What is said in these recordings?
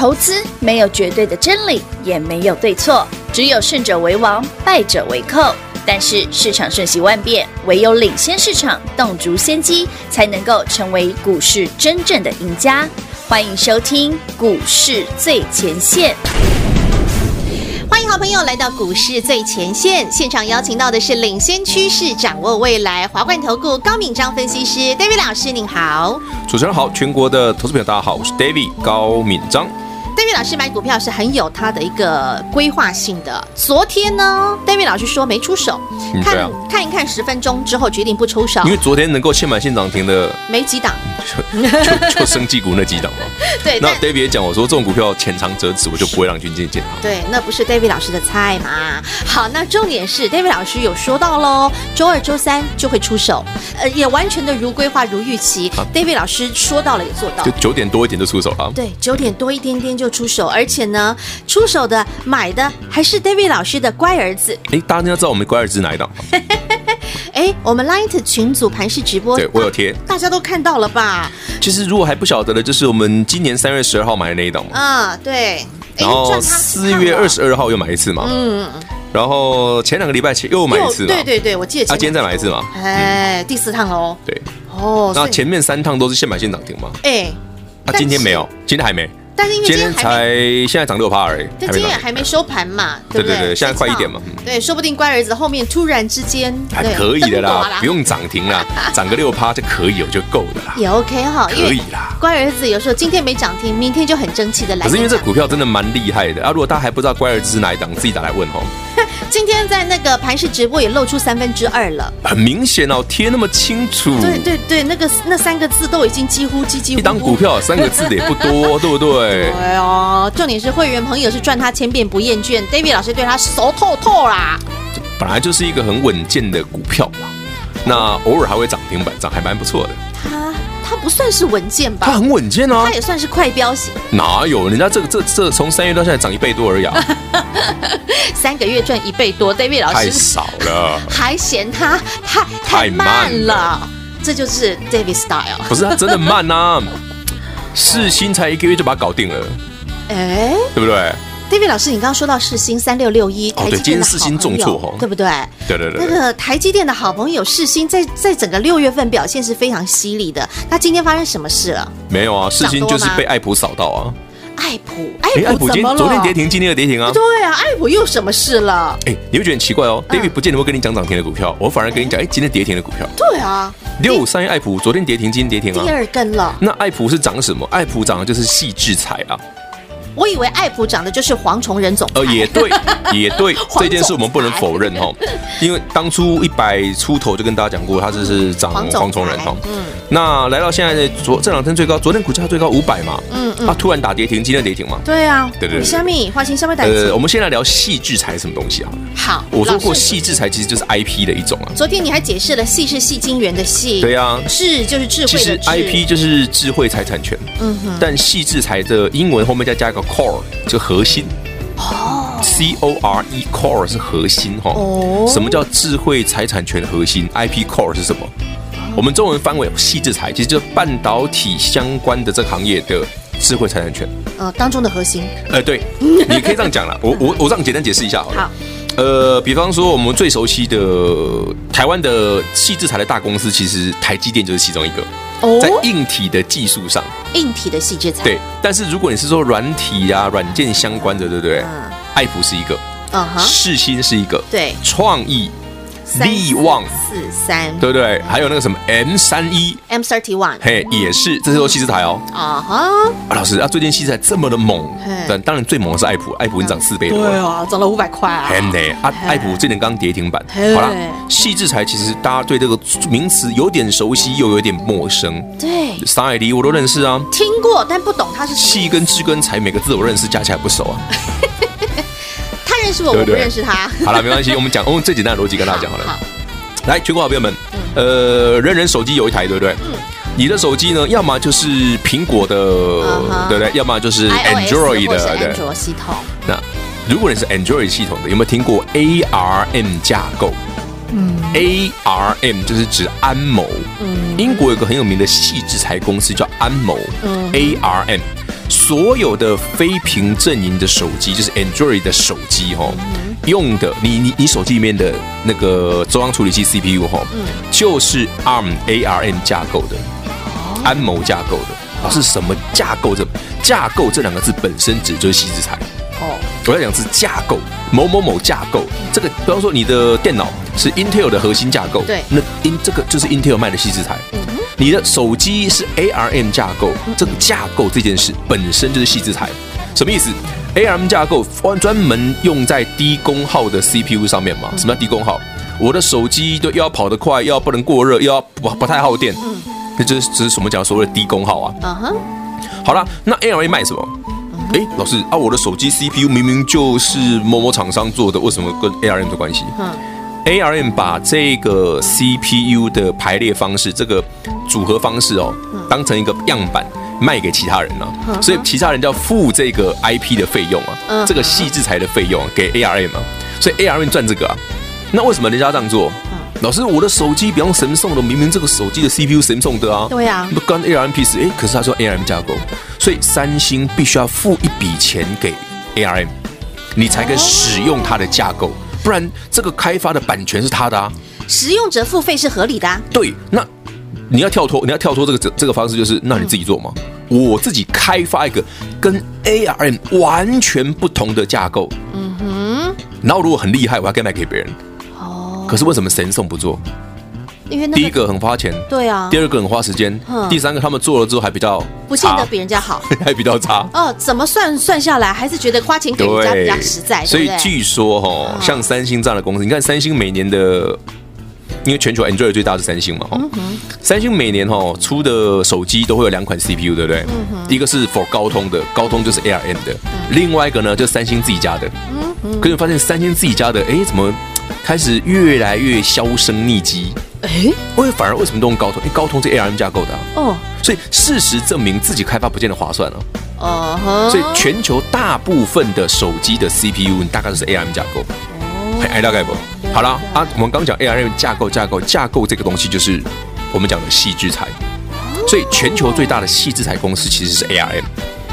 投资没有绝对的真理，也没有对错，只有胜者为王，败者为寇。但是市场瞬息万变，唯有领先市场，洞烛先机，才能够成为股市真正的赢家。欢迎收听股市最前线。欢迎好朋友来到股市最前线，现场邀请到的是领先趋势、掌握未来华冠投顾高敏章分析师 David 老师，您好。主持人好，全国的投资朋友大家好，我是 David 高敏章。David 老师买股票是很有他的一个规划性的。昨天呢，David 老师说没出手，嗯、看、啊、看一看十分钟之后决定不出手，因为昨天能够现买现涨停的没几档，就就就生技股那几档嘛。对，那 David 也讲我说这种股票浅尝辄止，我就不会让军舰建仓。对，那不是 David 老师的菜嘛。好，那重点是 David 老师有说到喽，周二、周三就会出手，呃，也完全的如规划、如预期。啊、David 老师说到了，也做到，就九点多一点就出手了。对，九点多一点点就出手，而且呢，出手的买的还是 David 老师的乖儿子。哎，大家要知道我们乖儿子哪一档？哎，我们 Light 群组盘式直播，对我有贴，大家都看到了吧？其实如果还不晓得的，就是我们今年三月十二号买的那一档嘛。啊，对。然后四月二十二号又买一次嘛。嗯。然后前两个礼拜前又买一次嘛。对对对，我记得。他今天再买一次嘛？哎，第四趟喽。对。哦。那前面三趟都是现买现涨停嘛？哎。啊，今天没有，今天还没。但是因为今天才现在涨六趴而已，但今天也还没收盘嘛，对不对？对对对，现在快一点嘛。对，说不定乖儿子后面突然之间还可以的啦，不用涨停啦，涨个六趴就可以了，就够的啦。也 OK 哈，可以啦。乖儿子有时候今天没涨停，明天就很争气的来。可是因为这股票真的蛮厉害的啊！如果大家还不知道乖儿子是哪一档，自己打来问哈。今天在那个盘式直播也露出三分之二了，很明显哦，贴那么清楚。对对对，那个那三个字都已经几乎几几乎。一档股票三个字的也不多，对不对？对哦，重点是会员朋友是赚他千遍不厌倦，David 老师对他熟透透啦。本来就是一个很稳健的股票嘛，那偶尔还会涨停板，涨还蛮不错的。不算是稳健吧？它很稳健啊，它也算是快标型。哪有？人家这个这这从三月到现在涨一倍多而已啊！三个月赚一倍多，David 老师太少了，还嫌它太太慢了。这就是 David style。不是他真的慢呐，四星才一个月就把它搞定了，哎，对不对？David 老师，你刚刚说到世星三六六一，台积电的好朋友，哦、对，今天世芯重挫哦，对不对？对对对，那个台积电的好朋友世星，在在整个六月份表现是非常犀利的。那今天发生什么事了？没有啊，世星就是被爱普扫到啊。爱普，爱普怎？昨天跌停，今天又跌停啊。对啊，爱普又什么事了？哎，你会觉得很奇怪哦。David 不见得会跟你讲涨停的股票，我反而跟你讲，哎，今天跌停的股票。对啊，六五三一爱普，昨天跌停，今天跌停啊。第二根了。那爱普是涨什么？爱普涨的就是细制裁啊。我以为爱普涨的就是蝗虫人总，呃，也对，也对，这件事我们不能否认 哈，因为当初一百出头就跟大家讲过，他这是涨蝗虫人哈，嗯，那来到现在的昨这两天最高，昨天股价最高五百嘛，嗯嗯，他突然打跌停，今天跌停嘛，对啊，对对对，虾米花心虾米打呃，我们先来聊细制裁什么东西啊？好，我说过细制裁其实就是 IP 的一种啊，昨天你还解释了细是细晶圆的细，对啊，智就是智慧，其实 IP 就是智慧财产权，嗯哼，但细制裁的英文后面再加一个 core 就。核心哦，C O R E Core 是核心哈。哦，什么叫智慧财产权核心？I P Core 是什么？我们中文翻为矽智财，其实就是半导体相关的这个行业的智慧财产权。呃，当中的核心。呃，对，你可以这样讲了。我我我这样简单解释一下好了。好。呃，比方说我们最熟悉的台湾的矽智财的大公司，其实台积电就是其中一个。在硬体的技术上，硬体的细节才。对，但是如果你是说软体啊、软件相关的，对不对？嗯，爱普是一个，嗯哼，世新是一个，对，创意。力旺四三，对不对？还有那个什么 M 三一，M thirty one，嘿，也是，这是都矽智财哦。啊哈，老师啊，最近矽智财这么的猛，但当然最猛的是爱普，爱普已经涨四倍多了，对啊，涨了五百块啊。嘿呢，啊，爱普最近刚跌停板。好了，矽智财其实大家对这个名词有点熟悉，又有点陌生。对，三海迪我都认识啊，听过但不懂它是细跟智跟财每个字我认识，加起来不熟啊。认识我，我不认识他。好了，没关系，我们讲 我用最简单的逻辑跟大家讲好了。来，全国好朋友们，呃，人人手机有一台，对不对？你的手机呢，要么就是苹果的，对不对？要么就是 Android 的，安卓系统。那如果你是 Android 系统的，有没有听过 ARM 架构？嗯，ARM 就是指安谋。嗯，英国有个很有名的细制裁公司叫安谋。嗯，ARM。所有的非屏阵营的手机，就是 Android 的手机哈，用的你你你手机里面的那个中央处理器 CPU 哈，就是 ARM ARM 架构的，安谋架构的，是什么架构？这架构这两个字本身指就是矽智财。哦，我要讲是架构，某某某架构。这个，比方说你的电脑是 Intel 的核心架构，对，那 In 这个就是 Intel 卖的矽智财。嗯哼，你的手机是 ARM 架构，这个架构这件事本身就是矽智财。什么意思？ARM 架构专专门用在低功耗的 CPU 上面嘛？什么叫低功耗？我的手机都要跑得快，又要不能过热，又要不不太耗电。嗯，那这是这是什么讲所谓的低功耗啊？嗯哼，好了，那 ARM 卖什么？哎，老师啊，我的手机 CPU 明明就是某某厂商做的，为什么跟 ARM 的关系？嗯，ARM 把这个 CPU 的排列方式，这个组合方式哦，当成一个样板卖给其他人了，啊，所以其他人就要付这个 IP 的费用啊，这个矽智财的费用给 ARM 啊，所以 ARM 赚这个啊。那为什么人家这样做？老师，我的手机比方神送的，明明这个手机的 CPU 神送的啊，对呀，不关 ARM 屁事。哎，可是他说 ARM 架构。所以三星必须要付一笔钱给 ARM，你才可以使用它的架构，不然这个开发的版权是他的啊。使用者付费是合理的啊。对，那你要跳脱，你要跳脱这个这这个方式，就是那你自己做嘛。我自己开发一个跟 ARM 完全不同的架构，嗯哼。然后如果很厉害，我还可以卖给别人。哦。可是为什么神送不做？因为那个、第一个很花钱，对啊。第二个很花时间，嗯、第三个他们做了之后还比较不见得比人家好，还比较差。哦，怎么算算下来，还是觉得花钱给人家比较实在。所以据说哈，像三星这样的公司，你看三星每年的，因为全球 Android 最大是三星嘛，哈、嗯。三星每年哈出的手机都会有两款 CPU，对不对？嗯哼。一个是 for 高通的，高通就是 ARM 的。嗯、另外一个呢，就是三星自己家的。嗯哼。可是发现三星自己家的，哎，怎么开始越来越销声匿迹？哎，为反而为什么都用高通？因为高通是 ARM 架构的哦，所以事实证明自己开发不见得划算了。哦，所以全球大部分的手机的 CPU 你大概都是 ARM 架构。哦，哎，大概不？好了啊，我们刚讲 ARM 架构，架构，架构这个东西就是我们讲的细制材。所以全球最大的细制材公司其实是 ARM。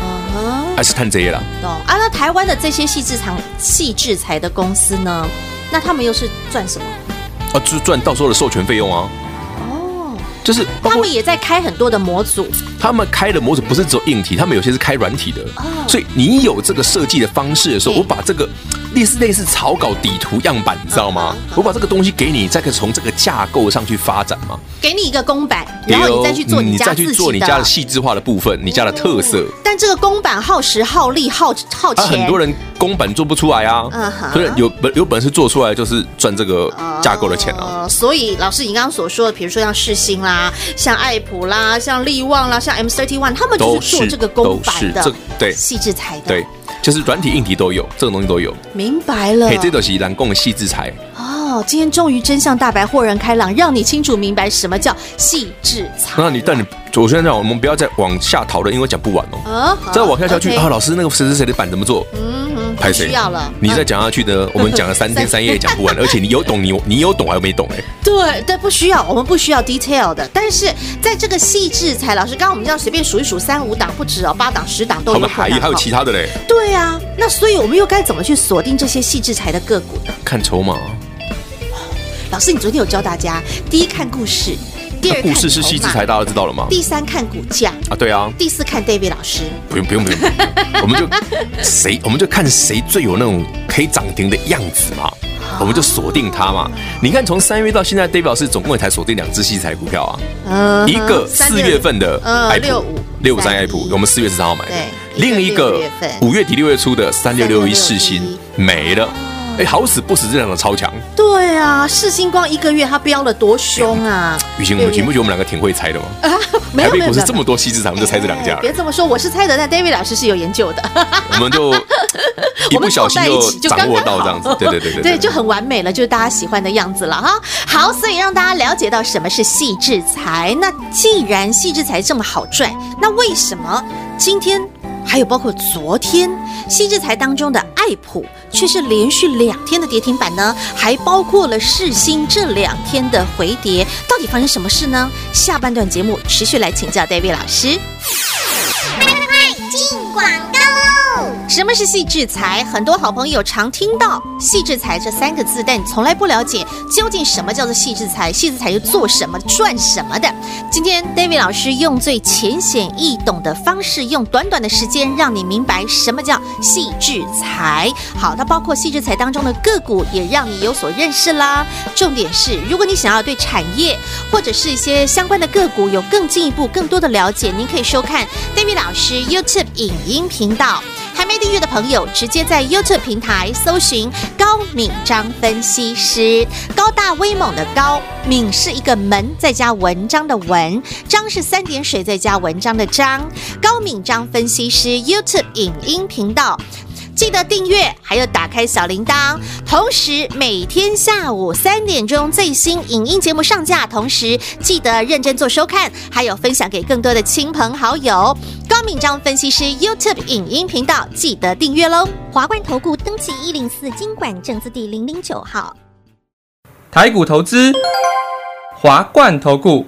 嗯，还是碳这些了。懂啊？那台湾的这些细制材、细制材的公司呢？那他们又是赚什么？啊，就赚到时候的授权费用啊！哦，就是他们也在开很多的模组，他们开的模组不是只有硬体，他们有些是开软体的。哦，所以你有这个设计的方式的时候，我把这个类似类似草稿底图样板，你知道吗？我把这个东西给你，再可以从这个架构上去发展嘛。给你一个公版，然后你再去做你家自己的，你再去做你家的细致化的部分，你家的特色。但这个公版耗时耗力耗耗钱，很多人公版做不出来啊。嗯哼，所以有本有本事做出来，就是赚这个架构的钱啊。所以老师，你刚刚所说的，比如说像世新啦，像爱普啦，像力旺啦，像 m 四二 t one 他们就是做这个公版的，对，矽智财的，对，就是软体硬体都有，这种东西都有。明白了，嘿，这都是蓝贡的细制裁。哦，今天终于真相大白，豁然开朗，让你清楚明白什么叫细致裁。那你但你，我现在讲，我们不要再往下讨论，因为讲不完哦。啊，再往下下去啊，老师那个谁谁谁的板怎么做？嗯嗯，拍谁？需要了。你再讲下去呢，我们讲了三天 三夜也讲不完，而且你有懂，你你有懂还有没懂哎？对对，不需要，我们不需要 detail 的。但是在这个细致才，老师刚刚我们这样随便数一数，三五档不止哦，八档十档都有。我们还还有其他的嘞。对啊，那所以我们又该怎么去锁定这些细致才的个股呢？看筹码。老师，你昨天有教大家，第一看故事，第二故事是矽智财，大家知道了吗？第三看股价。啊，对啊。第四看 David 老师，不用不用不用，我们就谁，我们就看谁最有那种可以涨停的样子嘛，我们就锁定它嘛。你看从三月到现在，David 老师总共也才锁定两只矽智财股票啊，嗯，一个四月份的爱普六五三爱普，我们四月十三号买的，另一个五月底六月初的三六六一世新没了。哎，好死不死，这两个超强。对啊，世星光一个月它飙了多凶啊！雨晴，我们你不觉得我们两个挺会猜的吗？啊，没有没有，不是这么多矽智财，我们就猜这两家。别这么说，我是猜的，但 David 老师是有研究的。我们就 一不小心就掌握到这样子，对对对对，对，就很完美了，就是大家喜欢的样子了哈。好，所以让大家了解到什么是细制财。那既然细制财这么好赚，那为什么今天？还有包括昨天新智财当中的爱普，却是连续两天的跌停板呢？还包括了世新这两天的回跌，到底发生什么事呢？下半段节目持续来请教戴维老师。快快快进广告喽！什么是细制财？很多好朋友常听到“细制财”这三个字，但从来不了解究竟什么叫做细制财，细制材又做什么、赚什么的。今天 David 老师用最浅显易懂的方式，用短短的时间让你明白什么叫细制财。好，它包括细制财当中的个股，也让你有所认识啦。重点是，如果你想要对产业或者是一些相关的个股有更进一步、更多的了解，您可以收看 David 老师 YouTube 影音频道。还没订阅的朋友，直接在 YouTube 平台搜寻高敏章分析师。高大威猛的高，敏是一个门再加文章的文，章是三点水再加文章的章。高敏章分析师 YouTube 影音频道。记得订阅，还有打开小铃铛。同时，每天下午三点钟最新影音节目上架，同时记得认真做收看，还有分享给更多的亲朋好友。高敏章分析师 YouTube 影音频道，记得订阅喽。华冠投顾登记一零四金管证字第零零九号。台股投资，华冠投顾。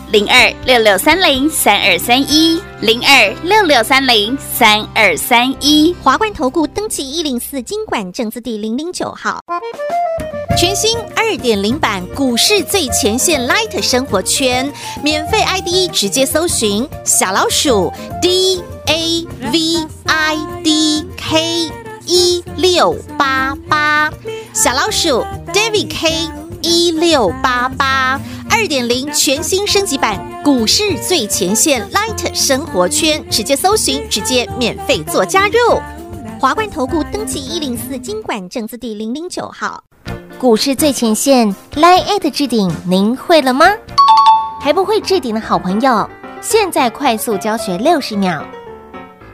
零二六六三零三二三一，零二六六三零三二三一，华冠投顾登记一零四金管证字第零零九号，全新二点零版股市最前线 Light 生活圈，免费 ID 直接搜寻小老鼠 D A V I D K 一六八八，小老鼠 David K 一六八八。二点零全新升级版股市最前线 Light 生活圈，直接搜寻，直接免费做加入。华冠投顾登记一零四经管证字第零零九号。股市最前线 Light 置顶，您会了吗？还不会置顶的好朋友，现在快速教学六十秒。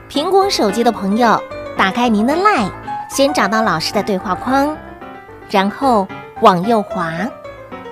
苹果手机的朋友，打开您的 Light，先找到老师的对话框，然后往右滑。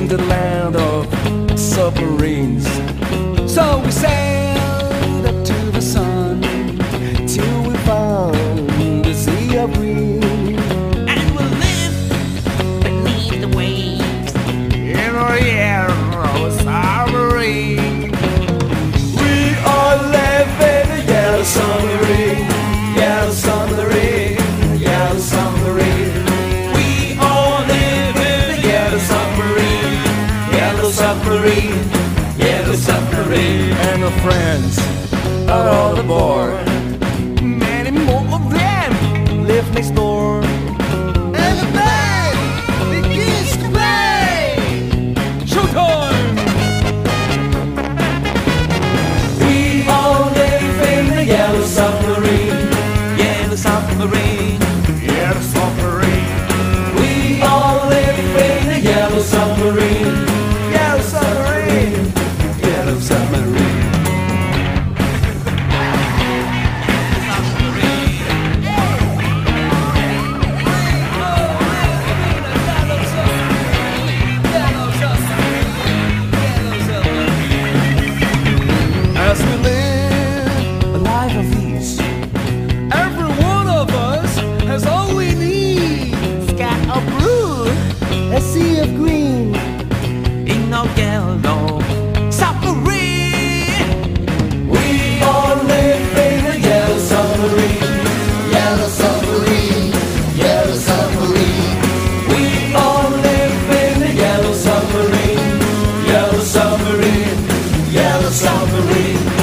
in the land of submarines. So we say. friends are all aboard. Many more of them live next door. And the band begins to play. Showtime! We all live in the yellow submarine. Yellow submarine. Yellow submarine. glory.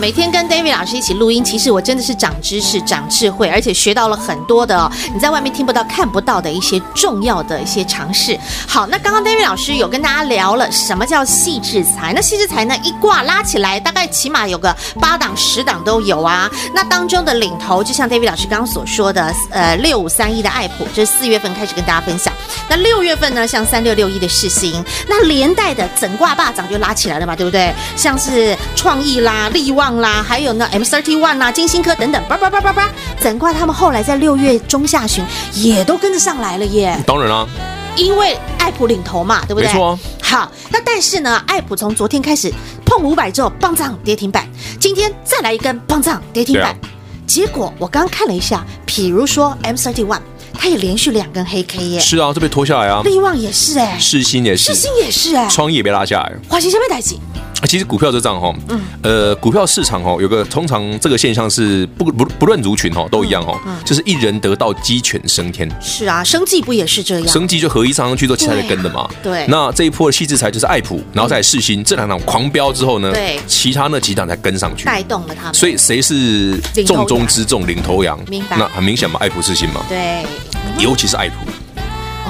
每天跟 David 老师一起录音，其实我真的是长知识、长智慧，而且学到了很多的哦，你在外面听不到、看不到的一些重要的一些常识。好，那刚刚 David 老师有跟大家聊了什么叫细致财，那细致财呢一挂拉起来，大概起码有个八档、十档都有啊。那当中的领头，就像 David 老师刚刚所说的，呃，六五三一的爱普，这是四月份开始跟大家分享。那六月份呢，像三六六一的世新，那连带的整挂霸涨就拉起来了嘛，对不对？像是创意啦、力旺啦，还有呢 M thirty one 啦、金星科等等，叭叭叭叭叭，整挂他们后来在六月中下旬也都跟着上来了耶。当然啦、因为爱普领头嘛，对不对？没错啊。好，那但是呢，爱普从昨天开始碰五百之后，棒涨跌停板，今天再来一根棒涨跌停板，结果我刚刚看了一下，比如说 M thirty one，它也连续两根黑 K 耶，是啊，这被拖下来啊，力旺也是哎，世新也是。世，新也是哎，创意也被拉下来。华兴下面代几？啊其实股票就这样哈，呃，股票市场哈有个通常这个现象是不不不论族群哈都一样哈，就是一人得道鸡犬升天，是啊，生计不也是这样？生计就合一上上去之后，其他的跟的嘛。对啊对那这一波的细制裁就是爱普，然后再来世新，这两档狂飙之后呢，对其他那几档才跟上去。带动了他们，所以谁是重中之重、领头羊？明白那很明显嘛，爱普世新嘛，对尤其是爱普，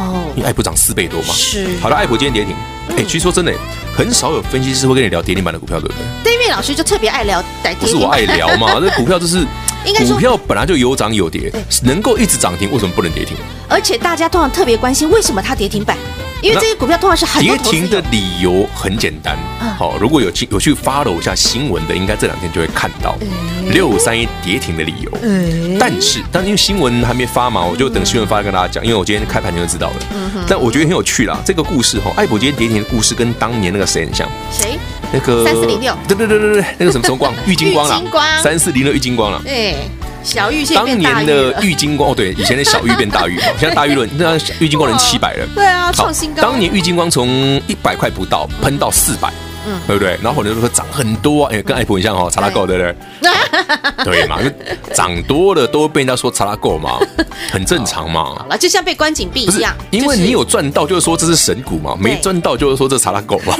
哦因为爱普涨四倍多嘛。是好了，爱普今天跌停。哎，其实说真的，很少有分析师会跟你聊跌停板的股票，对不对？，David 老师就特别爱聊带不是我爱聊嘛，这股票就是应该说股票本来就有涨有跌，能够一直涨停，为什么不能跌停？而且大家通常特别关心为什么它跌停板，因为这些股票通常是跌停的理由很简单，嗯好，如果有去有去 follow 一下新闻的，应该这两天就会看到六五三一跌停的理由。但是，但因为新闻还没发嘛，我就等新闻发来跟大家讲，因为我今天开盘就知道了。但我觉得很有趣啦，这个故事哈，艾普今天跌停的故事跟当年那个谁很像？谁？那个三四零六对对对对对，那个什么什么光，玉金光啦玉金光，三四零六玉金光啦。对，小玉现在当年的了玉金光哦，对，以前的小玉变大玉嘛，现在大玉轮，那玉金光人七百了。对啊，好创新高。当年玉金光从一百块不到喷到四百，嗯对不对？然后很多人说涨很多啊，哎，跟爱普很像哦，查拉够对不对？对嘛，因为涨多了都会被人家说查拉够嘛，很正常嘛好。了，就像被关禁闭一样，，因为你有赚到，就是说这是神股嘛；没赚到，就是说这是查拉够嘛。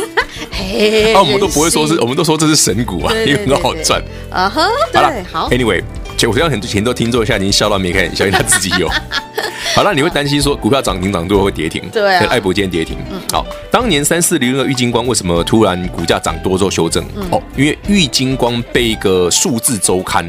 嘿，啊，我们都不会说是，我们都说这是神股啊，因为很好赚。啊哈，好了，，Anyway，我相信很多前多听众现在已经笑到没开眼笑，因为他自己有。好了，你会担心说股票涨停涨多会跌停？对啊爱博今天跌停。嗯好，当年三四零的玉金光为什么突然股价涨多之后修正？哦，因为玉金光被一个数字周刊。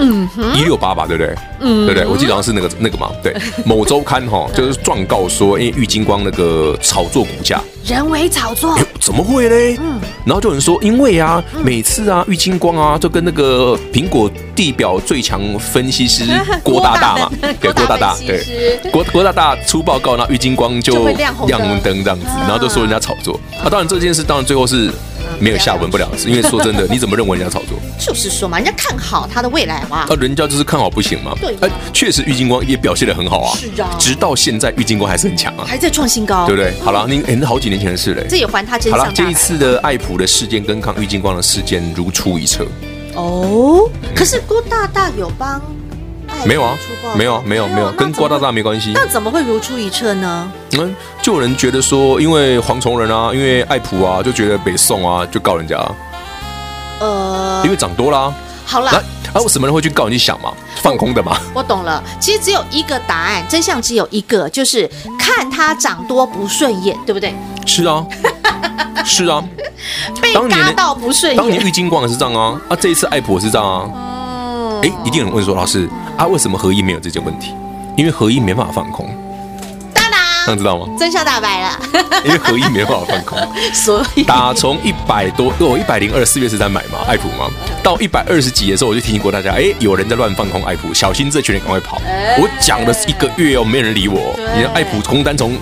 嗯，一六八吧，对不对？嗯，对不对？我记得好像是那个那个嘛，对，某周刊哈，就是状告说，因为玉金光那个炒作股价，人为炒作。哎，怎么会嘞？嗯，然后就有人说，因为啊，每次啊，玉金光啊，就跟那个苹果地表最强分析师 郭大大嘛，对，郭大大，对，郭郭大大出报告，那玉金光就亮红灯。这样子，然后就说人家炒作。啊。当然这件事，当然最后是没有下文不了因为说真的，你怎么认为人家炒作？就是说嘛，人家看好他的未来嘛。啊，人家就是看好不行嘛。对呀哎，确实郁金光也表现的很好啊。是啊直到现在郁金光还是很强啊，还在创新高，对不对？好了，您哎，那好几年前的事嘞。这也还他真好了，相大白。这一次的爱普的事件跟抗郁金光的事件如出一辙。哦，可是郭大大有帮没有啊没有啊没有没有跟瓜大大没关系那怎么会如出一辙呢？嗯，就有人觉得说，因为黄崇仁啊，因为爱普啊，就觉得北宋啊，就告人家，呃因，为涨多啦。好啦那，啊，什么人会去告？你去想嘛，放空的嘛。我懂了。其实只有一个答案，真相只有一个，就是看他涨多不顺眼，对不对？是啊，是啊。被嘎到不顺眼当年眼。玉金光也是这样啊，啊，这一次爱普也是这样啊。哦哎，一定有人问说，老师啊，为什么合一没有这件问题？因为合一没办法放空，当然，这样知道吗？真相大白了。因为合一没办法放空。所以打从一百多，我一百零二四月十三买嘛，爱普嘛，到一百二十几的时候，我就提醒过大家，哎，有人在乱放空爱普，小心这群人赶快跑。我讲了一个月哦，没人理我。你看爱普空单从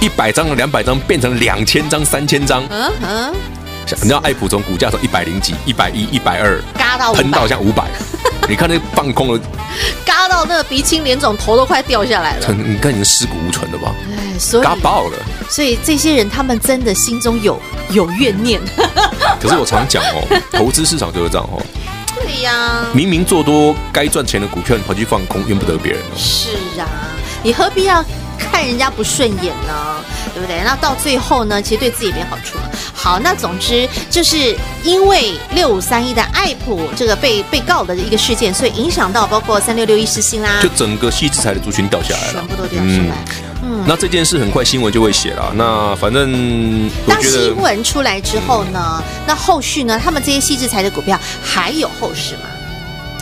一百张、两百张变成两千张、三千张，嗯嗯，你知道爱普从股价从一百零几、一百一、一百二，嘎到喷到像五百，你看那放空了，嘎到那个鼻青脸肿，头都快掉下来了。你看你尸骨无存了吧？哎，所以嘎爆了。所以这些人他们真的心中有有怨念。可是我常讲哦，投资市场就是这样哦。对呀，明明做多该赚钱的股票，你跑去放空，怨不得别人哦。是啊，你何必要看人家不顺眼呢？对不对？那到最后呢，其实对自己没好处。好，那总之就是因为六五三一的爱普这个被被告的一个事件，所以影响到包括三六六一四星啦，就整个矽智财的族群掉下来了，全部都掉下来。嗯，那这件事很快新闻就会写了。那反正当新闻出来之后呢，那后续呢，他们这些矽智财的股票还有后市吗？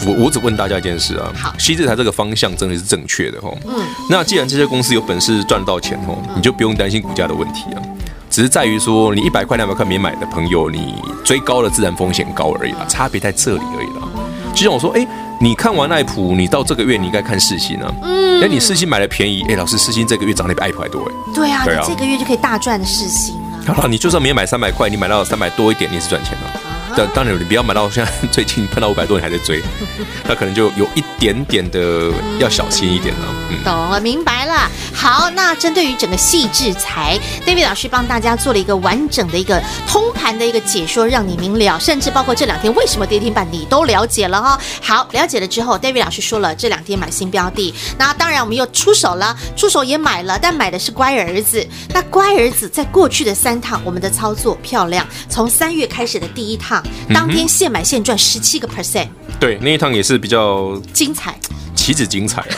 我我只问大家一件事啊，好，西智台这个方向真的是正确的哦。嗯，那既然这些公司有本事赚到钱哦，你就不用担心股价的问题啊。只是在于说，你一百块两百块没买的朋友，你追高了自然风险高而已啦，差别在这里而已啦。就像我说，哎，你看完爱普，你到这个月你应该看世新啊。嗯，哎，你世新买的便宜，哎，老师世新这个月涨得比爱普还多哎。对啊，对啊，这个月就可以大赚的世芯啊。好了，你就算没买三百块，你买到三百多一点，你也是赚钱的。但当然，你不要买到现在最近碰到五百多，你还在追，那可能就有一点点的要小心一点了。嗯，懂了，明白了。好，那针对于整个矽智财，David 老师帮大家做了一个完整的一个通盘的一个解说，让你明了，甚至包括这两天为什么跌停板，你都了解了哈。好，了解了之后，David 老师说了这两天买新标的，那当然我们又出手了，出手也买了，但买的是乖儿子。那乖儿子在过去的三趟，我们的操作漂亮，从三月开始的第一趟。当天现买现赚十七个 percent，对，那一趟也是比较精彩，岂止精彩。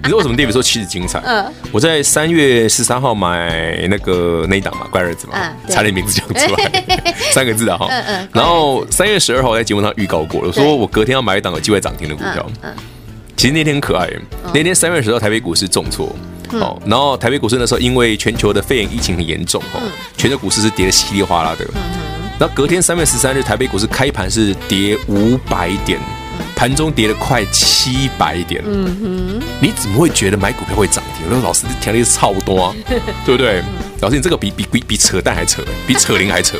你知道为什么 David 说岂止精彩？嗯，我在三月十三号买那个那一档嘛，乖儿子嘛，差点名字讲出来，三个字的哈。嗯嗯。然后三月十二号在节目上预告过了，说我隔天要买一档有机会涨停的股票。嗯。其实那天很可爱，那天三月十号台北股市重挫，哦，然后台北股市那时候因为全球的肺炎疫情很严重，哦，全球股市是跌得稀里哗啦的。那隔天三月十三日，台北股市开盘是跌五百点，盘中跌了快七百点。嗯哼，你怎么会觉得买股票会涨停？那老师听的是超多啊，对不对？老师，你这个比比比比扯淡还扯，比扯铃还扯。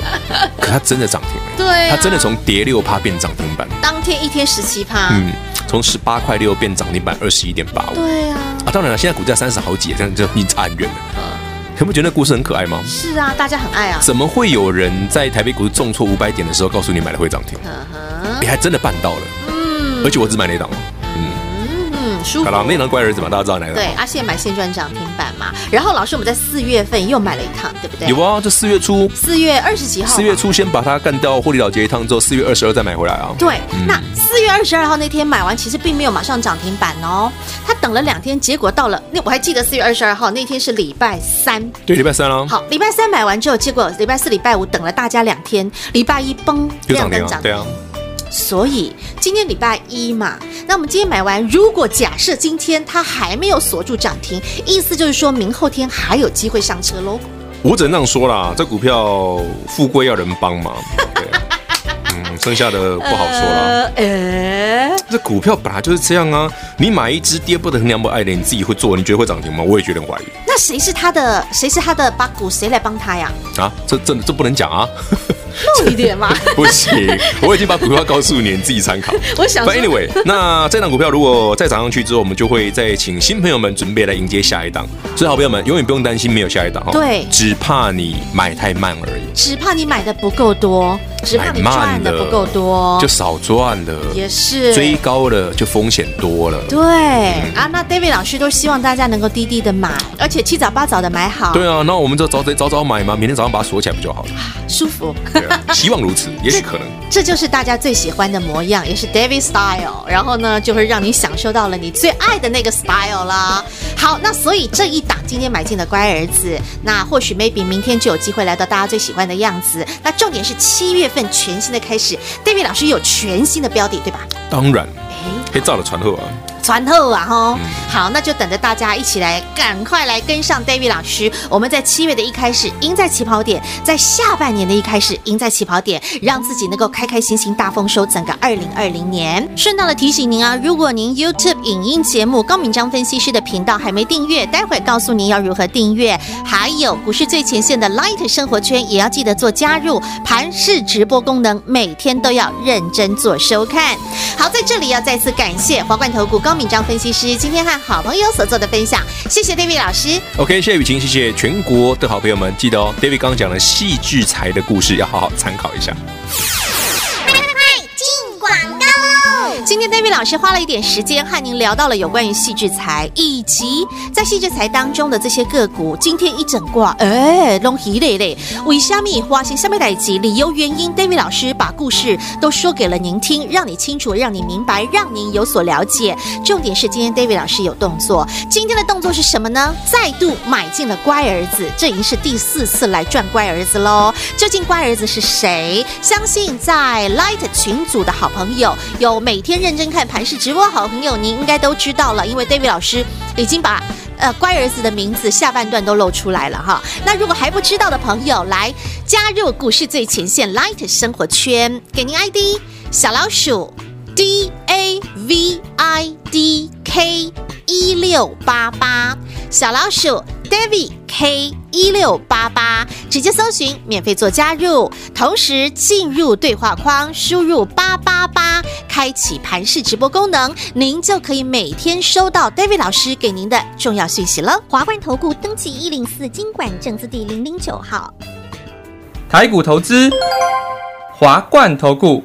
可它真的涨停了，对，它真的从跌六趴变涨停板。当天一天十七趴，嗯，从十八块六变涨停板二十一点八五。对啊，啊，当然了，现在股价三十好几，这样就已经差很远了。可不觉得那故事很可爱吗？是啊，大家很爱啊。怎么会有人在台北股市重挫五百点的时候，告诉你买了会涨停？你还真的办到了。嗯，而且我只买那档。舒服。好了，那能怪儿子嘛，大家知道哪个？对，阿现买现赚涨停板嘛。然后老师，我们在四月份又买了一趟，对不对？有啊，就四月初，四月二十几号。四月初先把它干掉，获利了结一趟之后，四月二十二再买回来啊。对，那四月二十二号那天买完，其实并没有马上涨停板哦，他等了两天，结果到了那我还记得四月二十二号那天是礼拜三，对，礼拜三了。好，礼拜三买完之后，结果礼拜四、礼拜五等了大家两天，礼拜一崩，亮灯涨停，对啊。所以今天礼拜一嘛，那我们今天买完，如果假设今天它还没有锁住涨停，意思就是说明后天还有机会上车喽。我只能这样说啦，这股票富贵要人帮忙，嗯，剩下的不好说了。呃，欸、这股票本来就是这样啊，你买一只跌不得娘不爱的，你自己会做，你觉得会涨停吗？我也觉得怀疑。那谁是他的？谁是他的八股？谁来帮他呀？啊，这这这不能讲啊。露一点嘛？不行，我已经把股票告诉你，你自己参考。我想，But anyway，那这档股票如果再涨上去之后，我们就会再请新朋友们准备来迎接下一档。所以，好朋友们永远不用担心没有下一档哈。对，只怕你买太慢而已。只怕你买的不够多，只怕你赚的不够多，就少赚了。也是追高了就风险多了。对啊，那 David 老师都希望大家能够低低的买，而且七早八早的买好。对啊，那我们就早早早早买嘛，明天早上把它锁起来不就好了？舒服。希望如此，也许可能这，这就是大家最喜欢的模样，也是 David Style。然后呢，就会让你享受到了你最爱的那个 Style 啦。好，那所以这一档今天买进的乖儿子，那或许 maybe 明天就有机会来到大家最喜欢的样子。那重点是七月份全新的开始，David 老师有全新的标的，对吧？当然，哎，可以照着传后啊。传透啊吼，好，那就等着大家一起来，赶快来跟上 David 老师。我们在七月的一开始赢在起跑点，在下半年的一开始赢在起跑点，让自己能够开开心心大丰收整个二零二零年。顺道的提醒您啊，如果您 YouTube 影音节目高敏章分析师的频道还没订阅，待会告诉您要如何订阅。还有股市最前线的 Light 生活圈也要记得做加入，盘式直播功能每天都要认真做收看。好，在这里要再次感谢华冠投顾高。敏章分析师今天和好朋友所做的分享，谢谢 David 老师。OK，谢谢雨晴，谢谢全国的好朋友们，记得哦，David 刚刚讲的细致财的故事要好好参考一下。今天 David 老师花了一点时间和您聊到了有关于细致财，以及在细致财当中的这些个股。今天一整挂，哎，拢一类类，为虾米花心虾米代志，理由原因，David 老师把故事都说给了您听，让你清楚，让你明白，让您有所了解。重点是今天 David 老师有动作，今天的动作是什么呢？再度买进了乖儿子，这已经是第四次来赚乖儿子喽。究竟乖儿子是谁？相信在 Light 群组的好朋友有每天。认真看盘势直播，好朋友，您应该都知道了，因为 David 老师已经把呃乖儿子的名字下半段都露出来了哈。那如果还不知道的朋友，来加入股市最前线 Light 生活圈，给您 ID 小老鼠 D A V I D K 一六八八，小老鼠 David K。一六八八，直接搜寻免费做加入，同时进入对话框，输入八八八，开启盘式直播功能，您就可以每天收到 David 老师给您的重要讯息了。华冠投顾登记一零四经管证字第零零九号，台股投资，华冠投顾。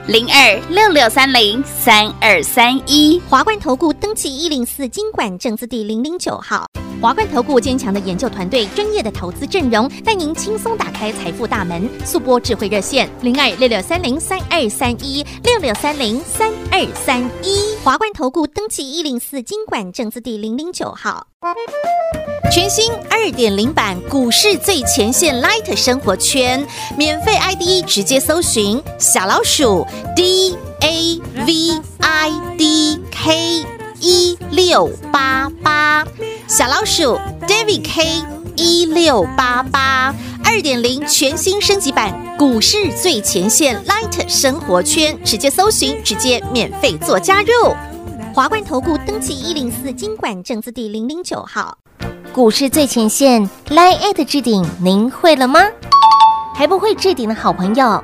零二六六三零三二三一，华冠投顾登记一零四金管证字第零零九号。华冠投顾坚强的研究团队，专业的投资阵容，带您轻松打开财富大门。速拨智慧热线零二六六三零三二三一六六三零三二三一。华冠投顾登记一零四金管证字第零零九号。全新二点零版股市最前线 Light 生活圈，免费 ID 直接搜寻小老鼠 D A V I D K 一六八八，小老鼠 David K 一六八八二点零全新升级版股市最前线 Light 生活圈，直接搜寻，直接免费做加入。华冠投顾登记一零四金管证字第零零九号，股市最前线 Line@ 置顶，您会了吗？还不会置顶的好朋友，